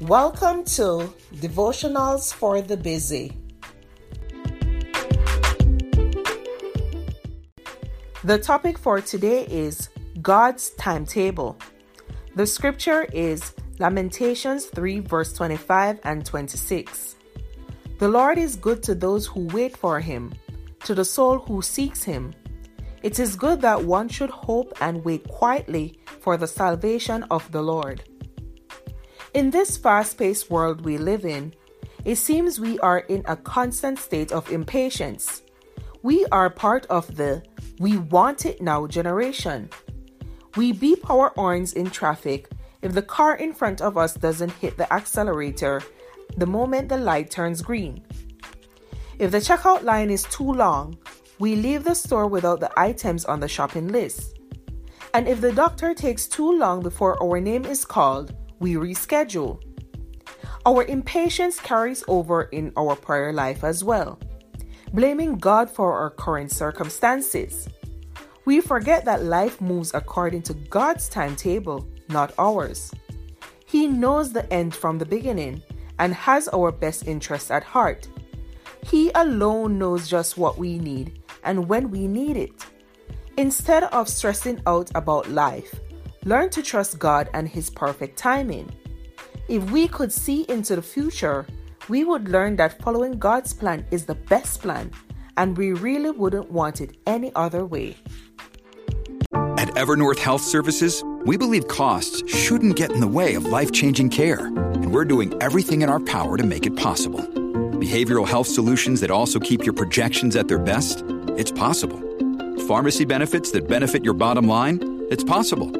Welcome to Devotionals for the Busy. The topic for today is God's timetable. The scripture is Lamentations 3, verse 25 and 26. The Lord is good to those who wait for him, to the soul who seeks him. It is good that one should hope and wait quietly for the salvation of the Lord. In this fast paced world we live in, it seems we are in a constant state of impatience. We are part of the we want it now generation. We beep our horns in traffic if the car in front of us doesn't hit the accelerator the moment the light turns green. If the checkout line is too long, we leave the store without the items on the shopping list. And if the doctor takes too long before our name is called, we reschedule. Our impatience carries over in our prayer life as well, blaming God for our current circumstances. We forget that life moves according to God's timetable, not ours. He knows the end from the beginning and has our best interests at heart. He alone knows just what we need and when we need it. Instead of stressing out about life, learn to trust God and His perfect timing. If we could see into the future, we would learn that following God's plan is the best plan, and we really wouldn't want it any other way. At Evernorth Health Services, we believe costs shouldn't get in the way of life changing care, and we're doing everything in our power to make it possible. Behavioral health solutions that also keep your projections at their best? It's possible. Pharmacy benefits that benefit your bottom line? It's possible.